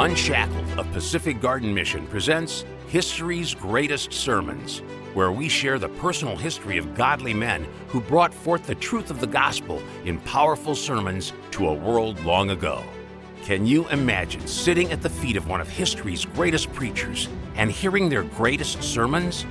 Unshackled of Pacific Garden Mission presents History's Greatest Sermons, where we share the personal history of godly men who brought forth the truth of the gospel in powerful sermons to a world long ago. Can you imagine sitting at the feet of one of history's greatest preachers and hearing their greatest sermons?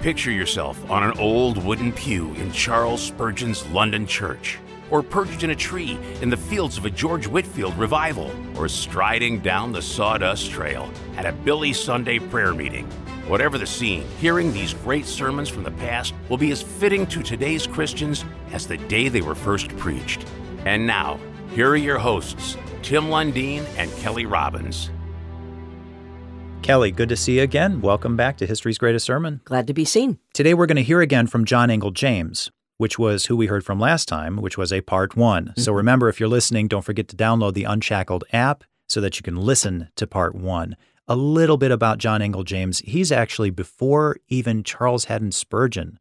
Picture yourself on an old wooden pew in Charles Spurgeon's London church or perched in a tree in the fields of a George Whitefield revival, or striding down the sawdust trail at a Billy Sunday prayer meeting. Whatever the scene, hearing these great sermons from the past will be as fitting to today's Christians as the day they were first preached. And now, here are your hosts, Tim Lundeen and Kelly Robbins. Kelly, good to see you again. Welcome back to History's Greatest Sermon. Glad to be seen. Today we're going to hear again from John Angell James which was who we heard from last time, which was a part one. Mm-hmm. So remember, if you're listening, don't forget to download the Unshackled app so that you can listen to part one. A little bit about John Angell James. He's actually before even Charles Haddon Spurgeon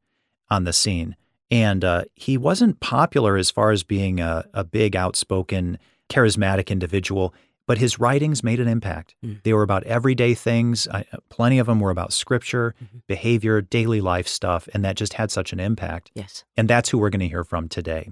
on the scene. And uh, he wasn't popular as far as being a, a big, outspoken, charismatic individual but his writings made an impact. Mm. They were about everyday things. I, plenty of them were about scripture, mm-hmm. behavior, daily life stuff, and that just had such an impact. Yes. And that's who we're going to hear from today.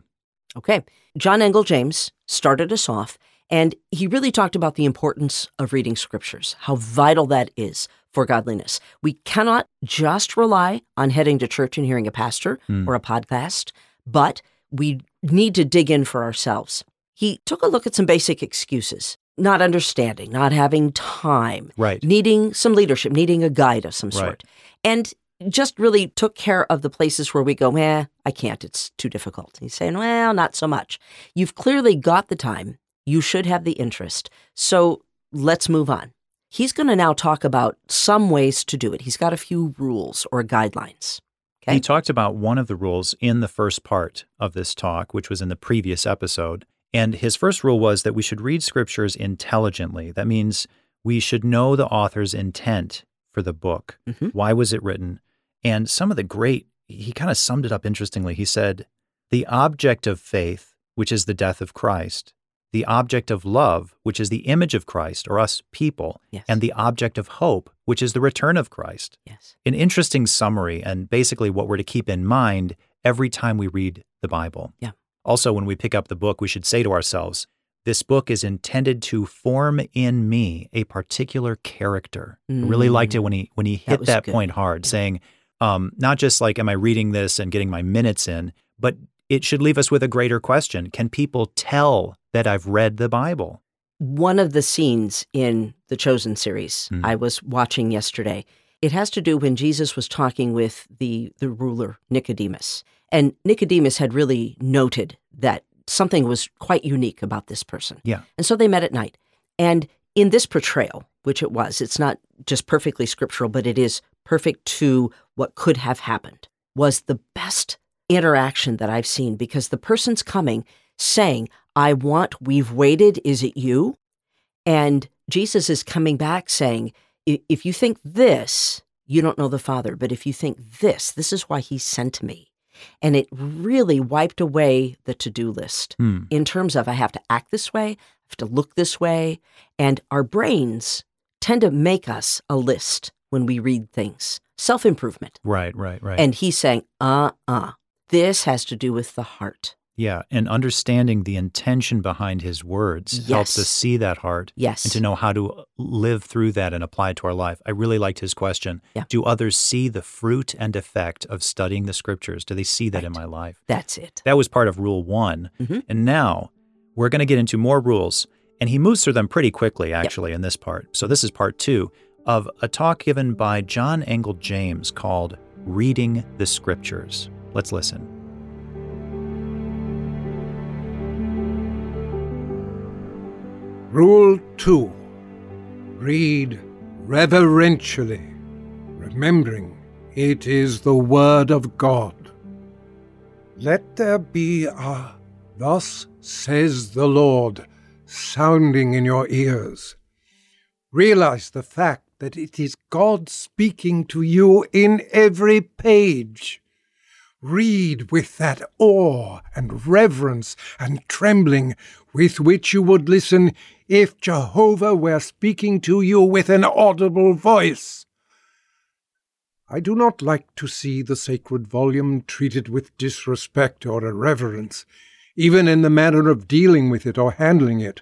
Okay. John Angell James started us off, and he really talked about the importance of reading scriptures, how vital that is for godliness. We cannot just rely on heading to church and hearing a pastor mm. or a podcast, but we need to dig in for ourselves. He took a look at some basic excuses not understanding, not having time, right. needing some leadership, needing a guide of some sort. Right. And just really took care of the places where we go, eh, I can't, it's too difficult. He's saying, well, not so much. You've clearly got the time. You should have the interest. So let's move on. He's going to now talk about some ways to do it. He's got a few rules or guidelines. Okay? He talked about one of the rules in the first part of this talk, which was in the previous episode. And his first rule was that we should read scriptures intelligently. That means we should know the author's intent for the book. Mm-hmm. Why was it written? And some of the great, he kind of summed it up interestingly. He said, The object of faith, which is the death of Christ, the object of love, which is the image of Christ or us people, yes. and the object of hope, which is the return of Christ. Yes. An interesting summary and basically what we're to keep in mind every time we read the Bible. Yeah. Also, when we pick up the book, we should say to ourselves, this book is intended to form in me a particular character. Mm. I really liked it when he when he hit that, that point hard, yeah. saying, um, not just like, am I reading this and getting my minutes in, but it should leave us with a greater question. Can people tell that I've read the Bible? One of the scenes in the Chosen series mm. I was watching yesterday, it has to do when Jesus was talking with the the ruler Nicodemus. And Nicodemus had really noted that something was quite unique about this person. Yeah. And so they met at night. And in this portrayal, which it was, it's not just perfectly scriptural, but it is perfect to what could have happened, was the best interaction that I've seen because the person's coming saying, I want, we've waited, is it you? And Jesus is coming back saying, if you think this, you don't know the Father. But if you think this, this is why he sent me. And it really wiped away the to do list hmm. in terms of I have to act this way, I have to look this way. And our brains tend to make us a list when we read things self improvement. Right, right, right. And he's saying, uh uh-uh. uh, this has to do with the heart. Yeah, and understanding the intention behind his words yes. helps us see that heart. Yes. And to know how to live through that and apply it to our life. I really liked his question. Yeah. Do others see the fruit and effect of studying the scriptures? Do they see that right. in my life? That's it. That was part of rule one. Mm-hmm. And now we're going to get into more rules. And he moves through them pretty quickly, actually, yep. in this part. So this is part two of a talk given by John Angell James called Reading the Scriptures. Let's listen. Rule 2 Read reverentially, remembering it is the Word of God. Let there be a Thus says the Lord sounding in your ears. Realize the fact that it is God speaking to you in every page. Read with that awe and reverence and trembling with which you would listen if Jehovah were speaking to you with an audible voice. I do not like to see the sacred volume treated with disrespect or irreverence, even in the manner of dealing with it or handling it,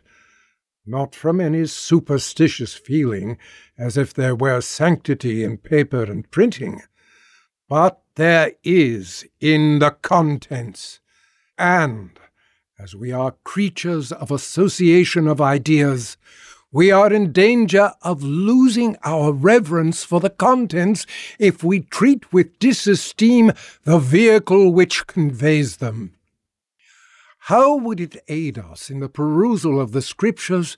not from any superstitious feeling, as if there were sanctity in paper and printing, but there is in the contents, and as we are creatures of association of ideas, we are in danger of losing our reverence for the contents if we treat with disesteem the vehicle which conveys them. How would it aid us in the perusal of the Scriptures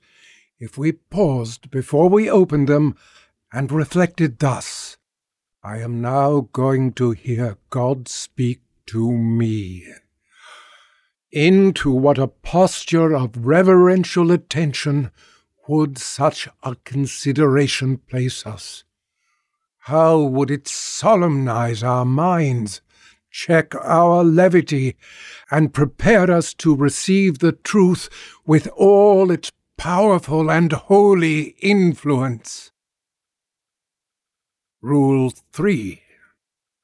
if we paused before we opened them and reflected thus? I am now going to hear God speak to me. Into what a posture of reverential attention would such a consideration place us? How would it solemnize our minds, check our levity, and prepare us to receive the truth with all its powerful and holy influence? Rule 3.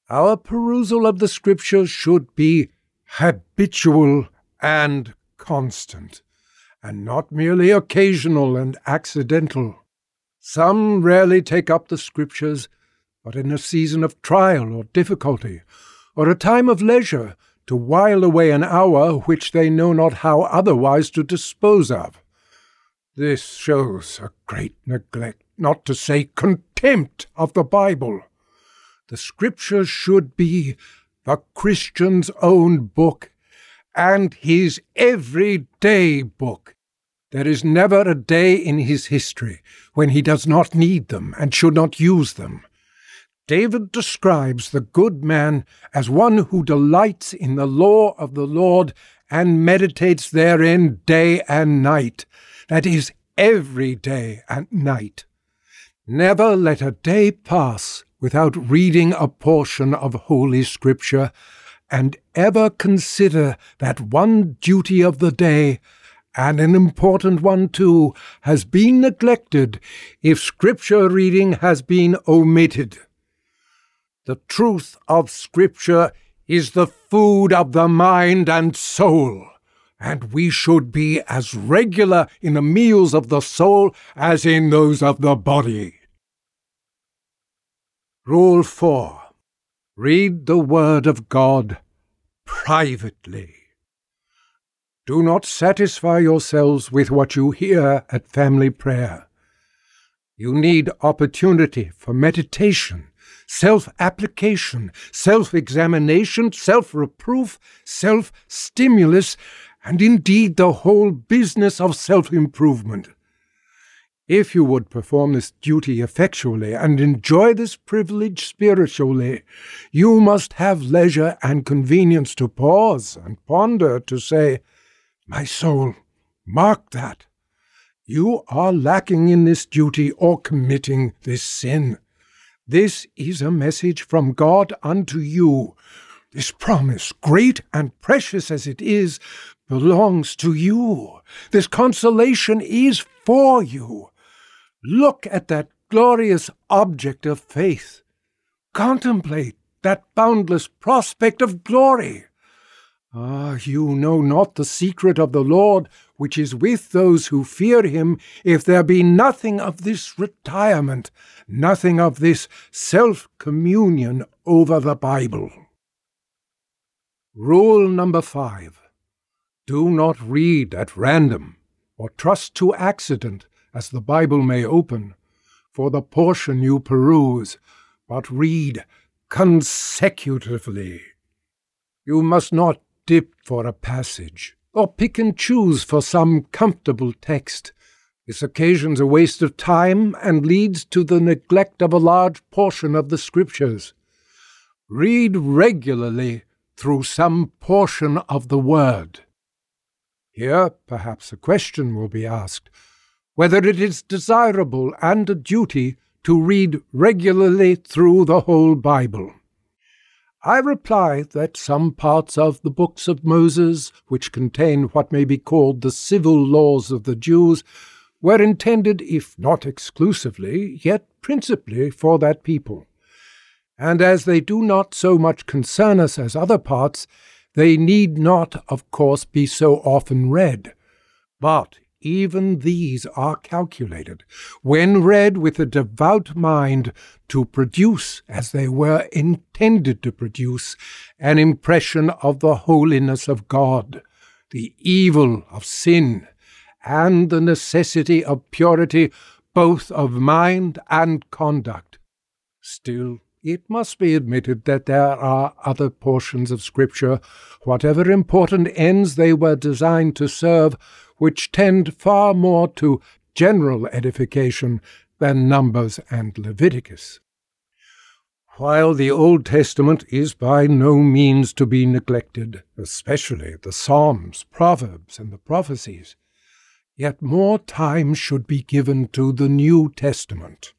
Our perusal of the Scriptures should be habitual and constant and not merely occasional and accidental. Some rarely take up the Scriptures, but in a season of trial or difficulty, or a time of leisure, to while away an hour which they know not how otherwise to dispose of. This shows a great neglect, not to say contempt, of the Bible. The Scriptures should be the Christian's own book and his everyday book. There is never a day in his history when he does not need them and should not use them. David describes the good man as one who delights in the law of the Lord and meditates therein day and night, that is, every day and night. Never let a day pass without reading a portion of Holy Scripture and ever consider that one duty of the day, and an important one too, has been neglected if Scripture reading has been omitted. The truth of Scripture is the food of the mind and soul, and we should be as regular in the meals of the soul as in those of the body. Rule 4. Read the Word of God privately. Do not satisfy yourselves with what you hear at family prayer. You need opportunity for meditation, self application, self examination, self reproof, self stimulus, and indeed the whole business of self improvement. If you would perform this duty effectually and enjoy this privilege spiritually, you must have leisure and convenience to pause and ponder to say, My soul, mark that. You are lacking in this duty or committing this sin. This is a message from God unto you. This promise, great and precious as it is, belongs to you. This consolation is for you. Look at that glorious object of faith. Contemplate that boundless prospect of glory. Ah, you know not the secret of the Lord, which is with those who fear him, if there be nothing of this retirement, nothing of this self communion over the Bible. Rule number five Do not read at random, or trust to accident, as the Bible may open, for the portion you peruse, but read consecutively. You must not dip for a passage, or pick and choose for some comfortable text. This occasions a waste of time and leads to the neglect of a large portion of the Scriptures. Read regularly through some portion of the Word. Here, perhaps, a question will be asked whether it is desirable and a duty to read regularly through the whole Bible. I reply that some parts of the books of Moses, which contain what may be called the civil laws of the Jews, were intended, if not exclusively, yet principally for that people. And as they do not so much concern us as other parts, they need not, of course, be so often read. But even these are calculated, when read with a devout mind, to produce, as they were intended to produce, an impression of the holiness of God, the evil of sin, and the necessity of purity both of mind and conduct. Still, it must be admitted that there are other portions of Scripture, whatever important ends they were designed to serve, which tend far more to general edification than Numbers and Leviticus. While the Old Testament is by no means to be neglected, especially the Psalms, Proverbs, and the prophecies, yet more time should be given to the New Testament.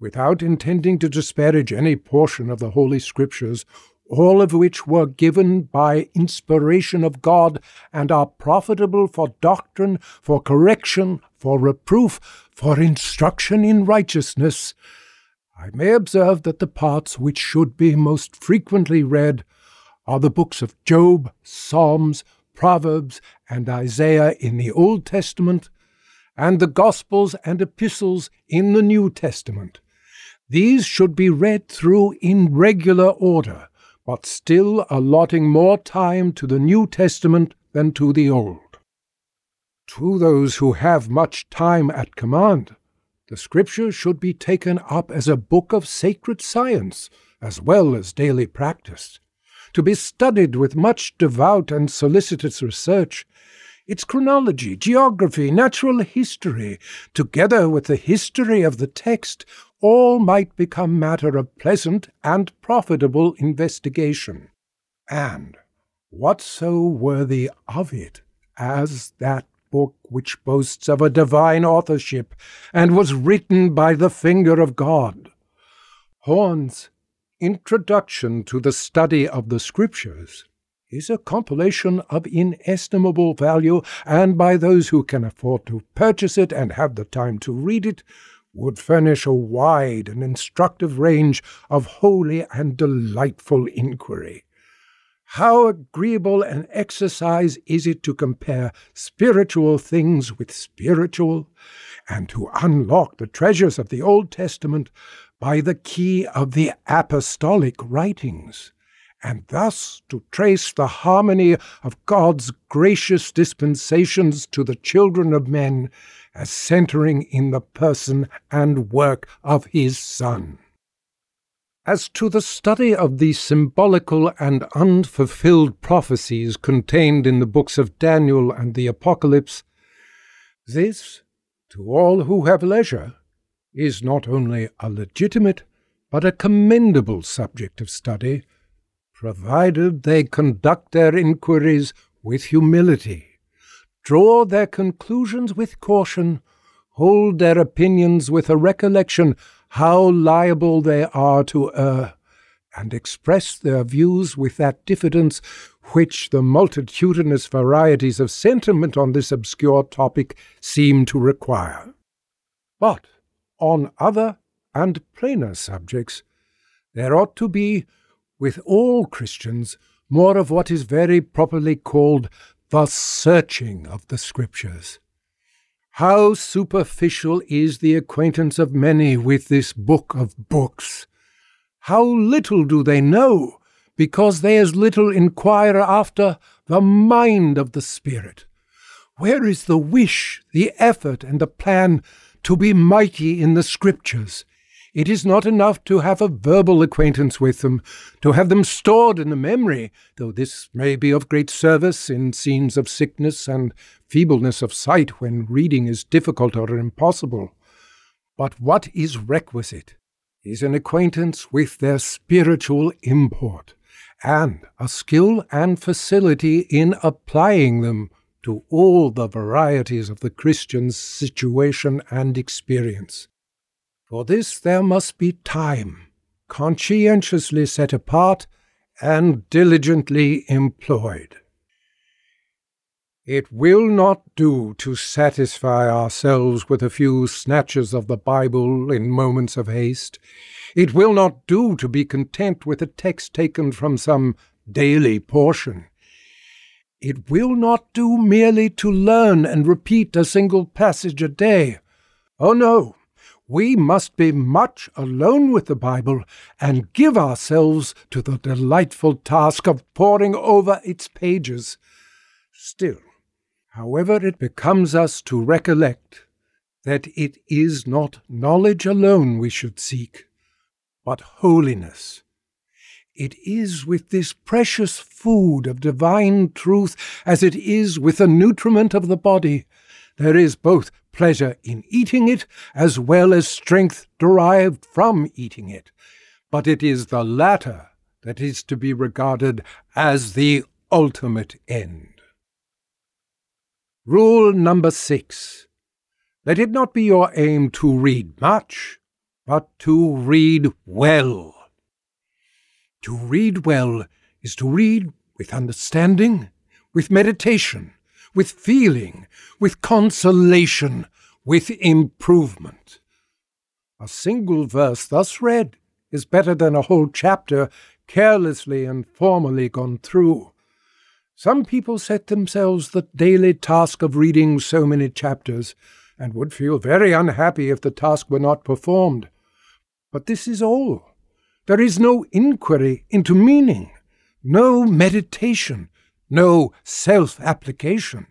Without intending to disparage any portion of the Holy Scriptures all of which were given by inspiration of God and are profitable for doctrine, for correction, for reproof, for instruction in righteousness, I may observe that the parts which should be most frequently read are the books of Job, Psalms, Proverbs, and Isaiah in the Old Testament, and the Gospels and Epistles in the New Testament. These should be read through in regular order, but still allotting more time to the New Testament than to the Old. To those who have much time at command, the Scripture should be taken up as a book of sacred science, as well as daily practice, to be studied with much devout and solicitous research, its chronology, geography, natural history, together with the history of the text, all might become matter of pleasant and profitable investigation. And what so worthy of it as that book which boasts of a divine authorship and was written by the finger of God? Horne's Introduction to the Study of the Scriptures is a compilation of inestimable value, and by those who can afford to purchase it and have the time to read it, would furnish a wide and instructive range of holy and delightful inquiry. How agreeable an exercise is it to compare spiritual things with spiritual, and to unlock the treasures of the Old Testament by the key of the apostolic writings, and thus to trace the harmony of God's gracious dispensations to the children of men as centering in the person and work of his Son. As to the study of the symbolical and unfulfilled prophecies contained in the books of Daniel and the Apocalypse, this, to all who have leisure, is not only a legitimate but a commendable subject of study, provided they conduct their inquiries with humility draw their conclusions with caution, hold their opinions with a recollection how liable they are to err, and express their views with that diffidence which the multitudinous varieties of sentiment on this obscure topic seem to require. But on other and plainer subjects, there ought to be, with all Christians, more of what is very properly called the searching of the Scriptures. How superficial is the acquaintance of many with this book of books! How little do they know, because they as little inquire after the mind of the Spirit! Where is the wish, the effort, and the plan to be mighty in the Scriptures? It is not enough to have a verbal acquaintance with them, to have them stored in the memory, though this may be of great service in scenes of sickness and feebleness of sight when reading is difficult or impossible. But what is requisite is an acquaintance with their spiritual import, and a skill and facility in applying them to all the varieties of the Christian's situation and experience. For this there must be time, conscientiously set apart and diligently employed. It will not do to satisfy ourselves with a few snatches of the Bible in moments of haste. It will not do to be content with a text taken from some daily portion. It will not do merely to learn and repeat a single passage a day. Oh no, we must be much alone with the Bible and give ourselves to the delightful task of poring over its pages. Still, however, it becomes us to recollect that it is not knowledge alone we should seek, but holiness. It is with this precious food of divine truth as it is with the nutriment of the body. There is both pleasure in eating it as well as strength derived from eating it. But it is the latter that is to be regarded as the ultimate end. Rule number six. Let it not be your aim to read much, but to read well. To read well is to read with understanding, with meditation, with feeling, with consolation, with improvement. A single verse thus read is better than a whole chapter carelessly and formally gone through. Some people set themselves the daily task of reading so many chapters, and would feel very unhappy if the task were not performed. But this is all. There is no inquiry into meaning, no meditation, no self application.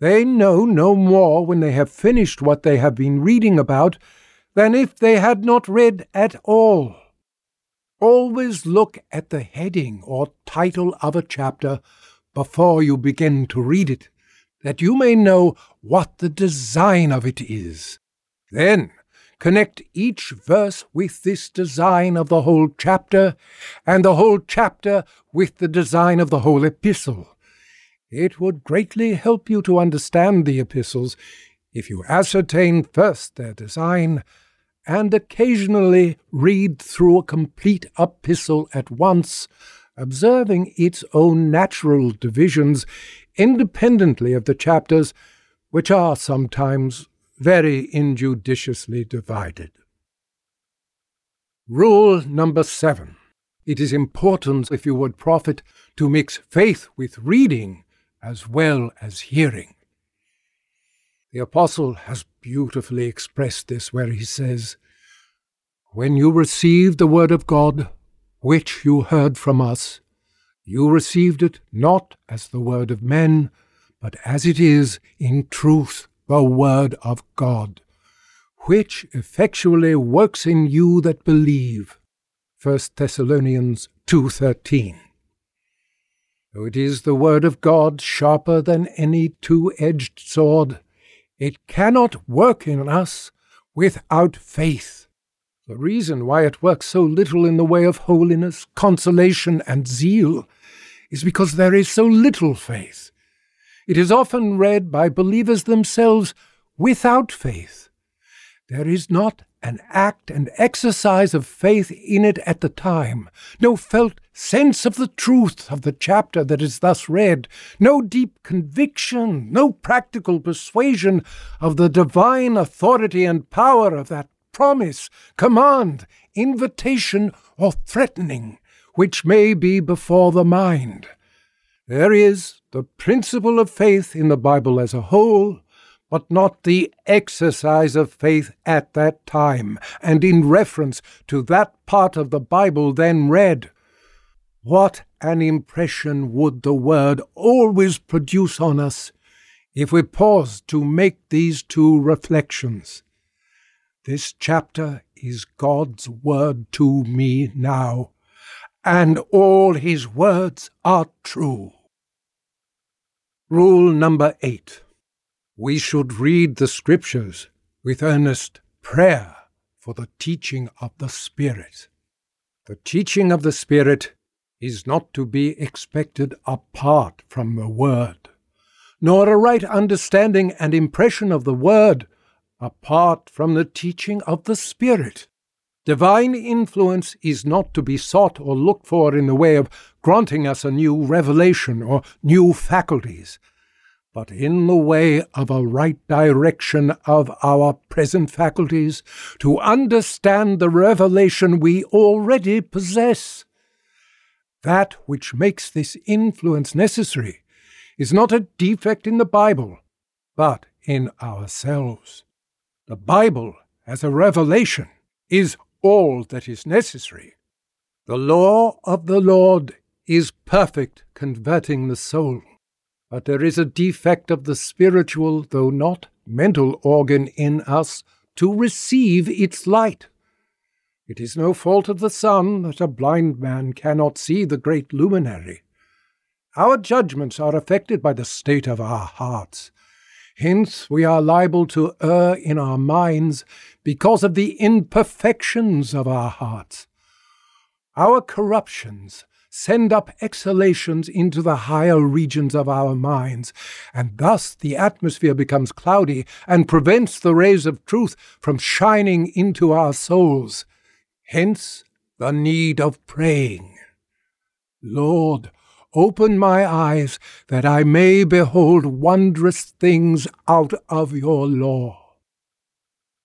They know no more when they have finished what they have been reading about than if they had not read at all. Always look at the heading or title of a chapter before you begin to read it, that you may know what the design of it is. Then connect each verse with this design of the whole chapter, and the whole chapter with the design of the whole epistle. It would greatly help you to understand the epistles if you ascertain first their design, and occasionally read through a complete epistle at once, observing its own natural divisions independently of the chapters, which are sometimes very injudiciously divided. Rule number seven. It is important, if you would profit, to mix faith with reading as well as hearing. The Apostle has beautifully expressed this where he says, When you received the word of God, which you heard from us, you received it not as the word of men, but as it is in truth the word of God, which effectually works in you that believe. 1 Thessalonians 2:13. Though it is the word of God sharper than any two-edged sword, it cannot work in us without faith. The reason why it works so little in the way of holiness, consolation, and zeal is because there is so little faith. It is often read by believers themselves without faith. There is not an act and exercise of faith in it at the time, no felt sense of the truth of the chapter that is thus read, no deep conviction, no practical persuasion of the divine authority and power of that promise, command, invitation, or threatening which may be before the mind. There is the principle of faith in the Bible as a whole, but not the exercise of faith at that time, and in reference to that part of the Bible then read. What an impression would the Word always produce on us if we paused to make these two reflections. This chapter is God's Word to me now and all his words are true. Rule number eight. We should read the Scriptures with earnest prayer for the teaching of the Spirit. The teaching of the Spirit is not to be expected apart from the Word, nor a right understanding and impression of the Word apart from the teaching of the Spirit. Divine influence is not to be sought or looked for in the way of granting us a new revelation or new faculties, but in the way of a right direction of our present faculties to understand the revelation we already possess. That which makes this influence necessary is not a defect in the Bible, but in ourselves. The Bible, as a revelation, is all that is necessary. The law of the Lord is perfect, converting the soul. But there is a defect of the spiritual, though not mental, organ in us to receive its light. It is no fault of the sun that a blind man cannot see the great luminary. Our judgments are affected by the state of our hearts. Hence we are liable to err in our minds because of the imperfections of our hearts. Our corruptions send up exhalations into the higher regions of our minds, and thus the atmosphere becomes cloudy and prevents the rays of truth from shining into our souls. Hence the need of praying. Lord, open my eyes that I may behold wondrous things out of your law.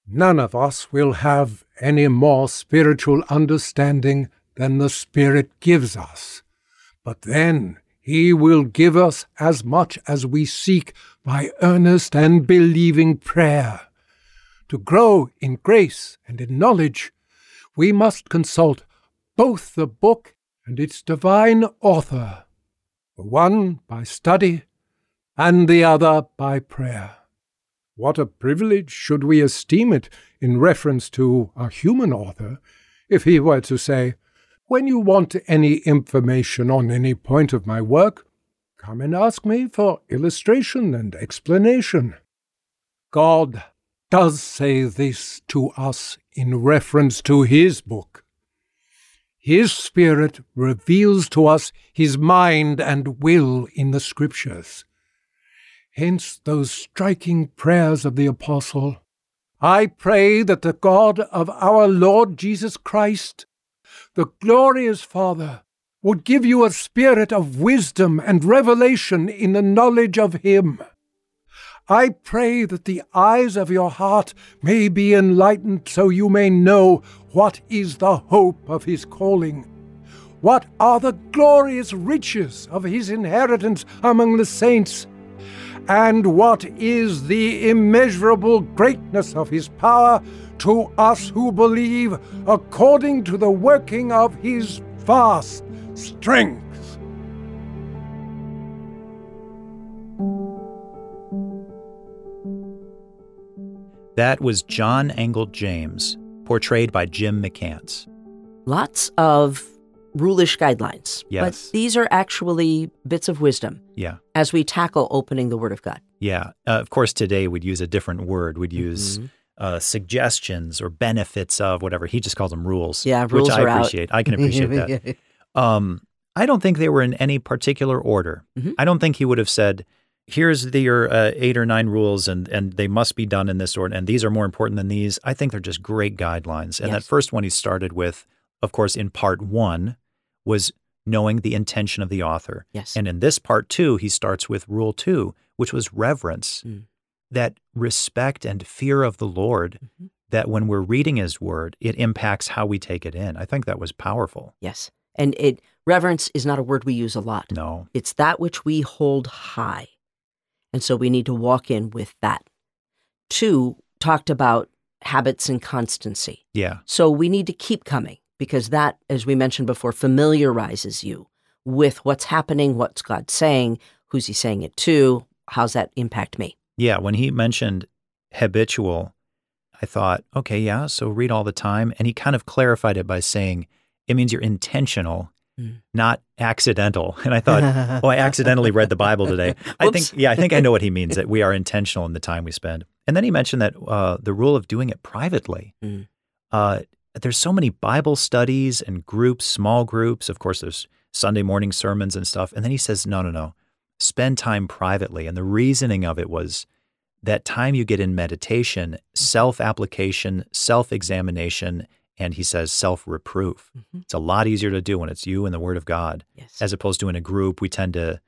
None of us will have any more spiritual understanding than the Spirit gives us. But then He will give us as much as we seek by earnest and believing prayer. To grow in grace and in knowledge, we must consult both the book and its divine author, the one by study and the other by prayer. What a privilege should we esteem it in reference to a human author if he were to say, When you want any information on any point of my work, come and ask me for illustration and explanation. God does say this to us in reference to his book. His Spirit reveals to us his mind and will in the Scriptures. Hence those striking prayers of the Apostle I pray that the God of our Lord Jesus Christ, the glorious Father, would give you a spirit of wisdom and revelation in the knowledge of Him. I pray that the eyes of your heart may be enlightened so you may know what is the hope of His calling. What are the glorious riches of His inheritance among the saints? and what is the immeasurable greatness of his power to us who believe according to the working of his vast strength. That was John Angell James, portrayed by Jim McCants. Lots of rulish guidelines. Yes. But these are actually bits of wisdom Yeah. as we tackle opening the Word of God. Yeah. Uh, of course, today we'd use a different word. We'd use Mhm. uh, suggestions or benefits of whatever. He just calls them rules. Yeah, rules which I are out. appreciate. I can appreciate that. Um, I don't think they were in any particular order. Mhm. I don't think he would have said, "Here's the, your uh, eight or nine rules, and and they must be done in this order, and these are more important than these." I think they're just great guidelines. And that first one he started with, of course, in part one, was knowing the intention of the author. yes. And in this part two, he starts with rule two, which was reverence, Mm. that respect and fear of the Lord. Mhm. That when we're reading His Word, it impacts how we take it in. I think that was powerful. yes. And it reverence is not a word we use a lot. No, It's that which we hold high. And so we need to walk in with that. Two talked about habits and constancy. yeah, So we need to keep coming because that, as we mentioned before, familiarizes you with what's happening, what's God saying, who's he saying it to, how's that impact me? Yeah, when he mentioned habitual, I thought, okay, yeah, so read all the time. And he kind of clarified it by saying it means you're intentional, Mm. not accidental. And I thought, oh, I accidentally read the Bible today. I think, yeah, I think I know what he means that we are intentional in the time we spend. And then he mentioned that uh, the rule of doing it privately. Mm. Uh, there's so many Bible studies and groups, small groups. Of course, there's Sunday morning sermons and stuff. And then he says, no, no, no, spend time privately. And the reasoning of it was that time you get in meditation, self application, self examination, and he says self reproof. Mhm. It's a lot easier to do when it's you and the Word of God, Yes. as opposed to in a group. We tend to,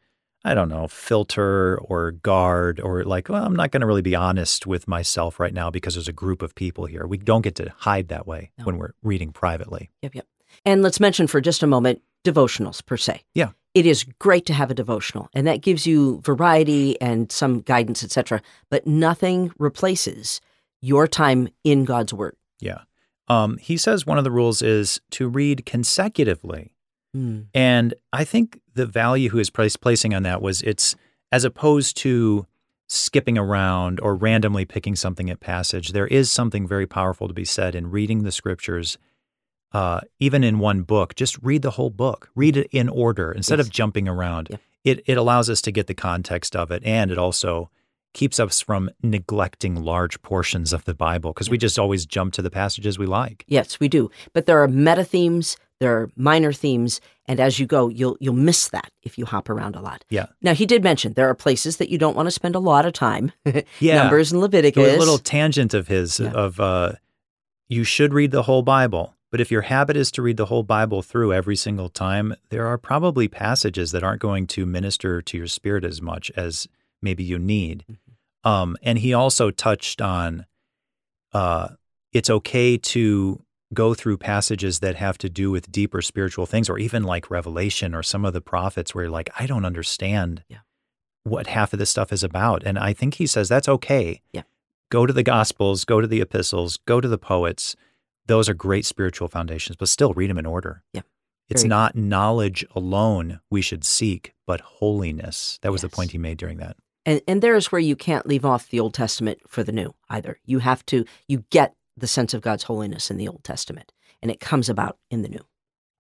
I don't know, filter or guard or like, well, I'm not going to really be honest with myself right now because there's a group of people here. We don't get to hide that way No. when we're reading privately. Yep, yep. And let's mention for just a moment devotionals per se. Yeah. It is great to have a devotional, and that gives you variety and some guidance, etc. But nothing replaces your time in God's Word. Yeah. Um, he says one of the rules is to read consecutively. Mm. And I think the value he was placing on that was it's as opposed to skipping around or randomly picking something at passage, there is something very powerful to be said in reading the scriptures, uh, even in one book. Just read the whole book, read it in order instead Yes. of jumping around. Yeah. It, it allows us to get the context of it, and it also keeps us from neglecting large portions of the Bible because we just always jump to the passages we like. Yes, we do. But there are meta themes, there are minor themes, and as you go, you'll you'll miss that if you hop around a lot. Yeah. Now he did mention there are places that you don't want to spend a lot of time. Yeah. Numbers and Leviticus. a little tangent of his Yeah. of uh, you should read the whole Bible, but if your habit is to read the whole Bible through every single time, there are probably passages that aren't going to minister to your spirit as much as maybe you need. Mm-hmm. Um, and he also touched on uh, it's okay to go through passages that have to do with deeper spiritual things, or even like Revelation or some of the prophets, where you're like, I don't understand Yeah. what half of this stuff is about. And I think he says that's okay. Yeah. Go to the Gospels, go to the epistles, go to the poets. Those are great spiritual foundations, but still read them in order. Yeah. It's Very not knowledge alone we should seek, but holiness. That was the point he made during that. And and there is where you can't leave off the Old Testament for the new either. You have to you get the sense of God's holiness in the Old Testament, and it comes about in the new.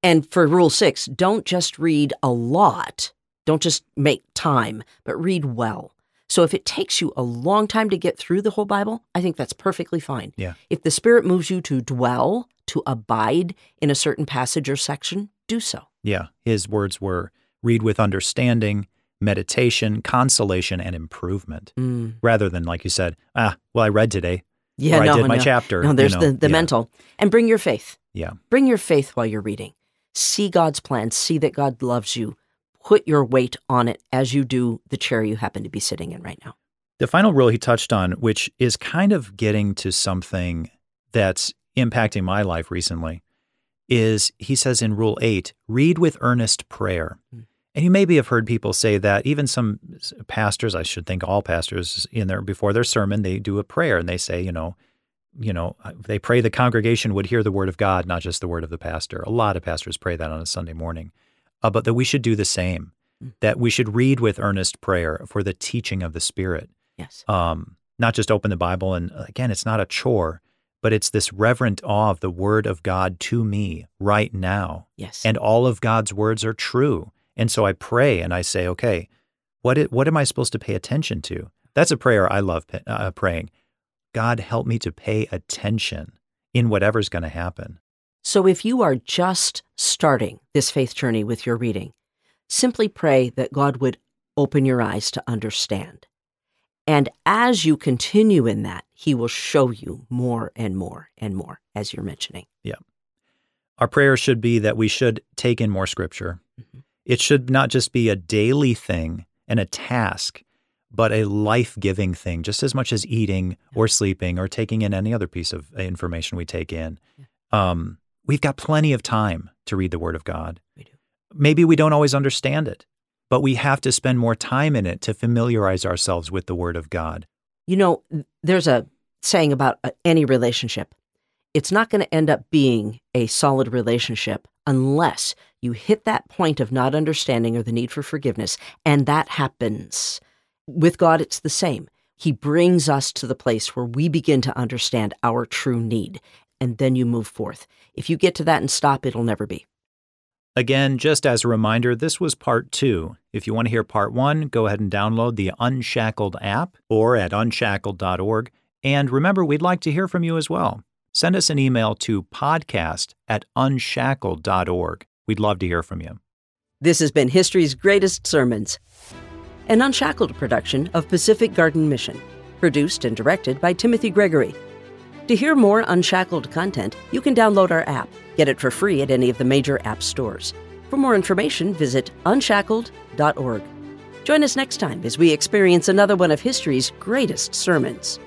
And for rule 6, don't just read a lot. Don't just make time, but read well. So if it takes you a long time to get through the whole Bible, I think that's perfectly fine. Yeah. If the Spirit moves you to dwell, to abide in a certain passage or section, do so. Yeah. His words were read with understanding, meditation, consolation, and improvement, Mm. rather than, like you said, ah, well, I read today, Yeah, or no, I did my no. chapter. No, you there's know. the, the Yeah. mental. And bring your faith. Yeah. Bring your faith while you're reading. See God's plan. See that God loves you. Put your weight on it as you do the chair you happen to be sitting in right now. The final rule he touched on, which is kind of getting to something that's impacting my life recently, is he says in Rule 8, read with earnest prayer. Mm. And you maybe have heard people say that, even some pastors, I should think all pastors in there before their sermon, they do a prayer and they say, you know, you know, uh, they pray the congregation would hear the word of God, not just the word of the pastor. A lot of pastors pray that on a Sunday morning, uh, but that we should do the same, Mm. that we should read with earnest prayer for the teaching of the Spirit Yes. um, not just open the Bible. And again, it's not a chore, but it's this reverent awe of the Word of God to me right now. Yes. And all of God's words are true. And so I pray and I say, okay, what, i- what am I supposed to pay attention to? That's a prayer I love uh, praying. God, help me to pay attention in whatever's going to happen. so if you are just starting this faith journey with your reading, simply pray that God would open your eyes to understand. And as you continue in that, he will show you more and more and more, as you're mentioning. Yeah. Our prayer should be that we should take in more scripture. Mhm. It should not just be a daily thing and a task, but a life giving thing, just as much as eating or sleeping or taking in any other piece of uh, information we take in. Um, we've got plenty of time to read the Word of God. We do. Maybe we don't always understand it, but we have to spend more time in it to familiarize ourselves with the Word of God. You know, there's a saying about uh, any relationship. It's not going to end up being a solid relationship unless you hit that point of not understanding or the need for forgiveness. And that happens. With God, it's the same. He brings us to the place where we begin to understand our true need. And then you move forth. If you get to that and stop, it'll never be. Again, just as a reminder, this was part two. If you want to hear part one, go ahead and download the Unshackled app or at unshackled.org. And remember, we'd like to hear from you as well. Send us an email to podcast at unshackled.org. We'd love to hear from you. This has been History's Greatest Sermons, an unshackled production of Pacific Garden Mission, produced and directed by Timothy Gregory. To hear more Unshackled content, you can download our app. Get it for free at any of the major app stores. For more information, visit unshackled.org. Join us next time as we experience another one of history's greatest sermons.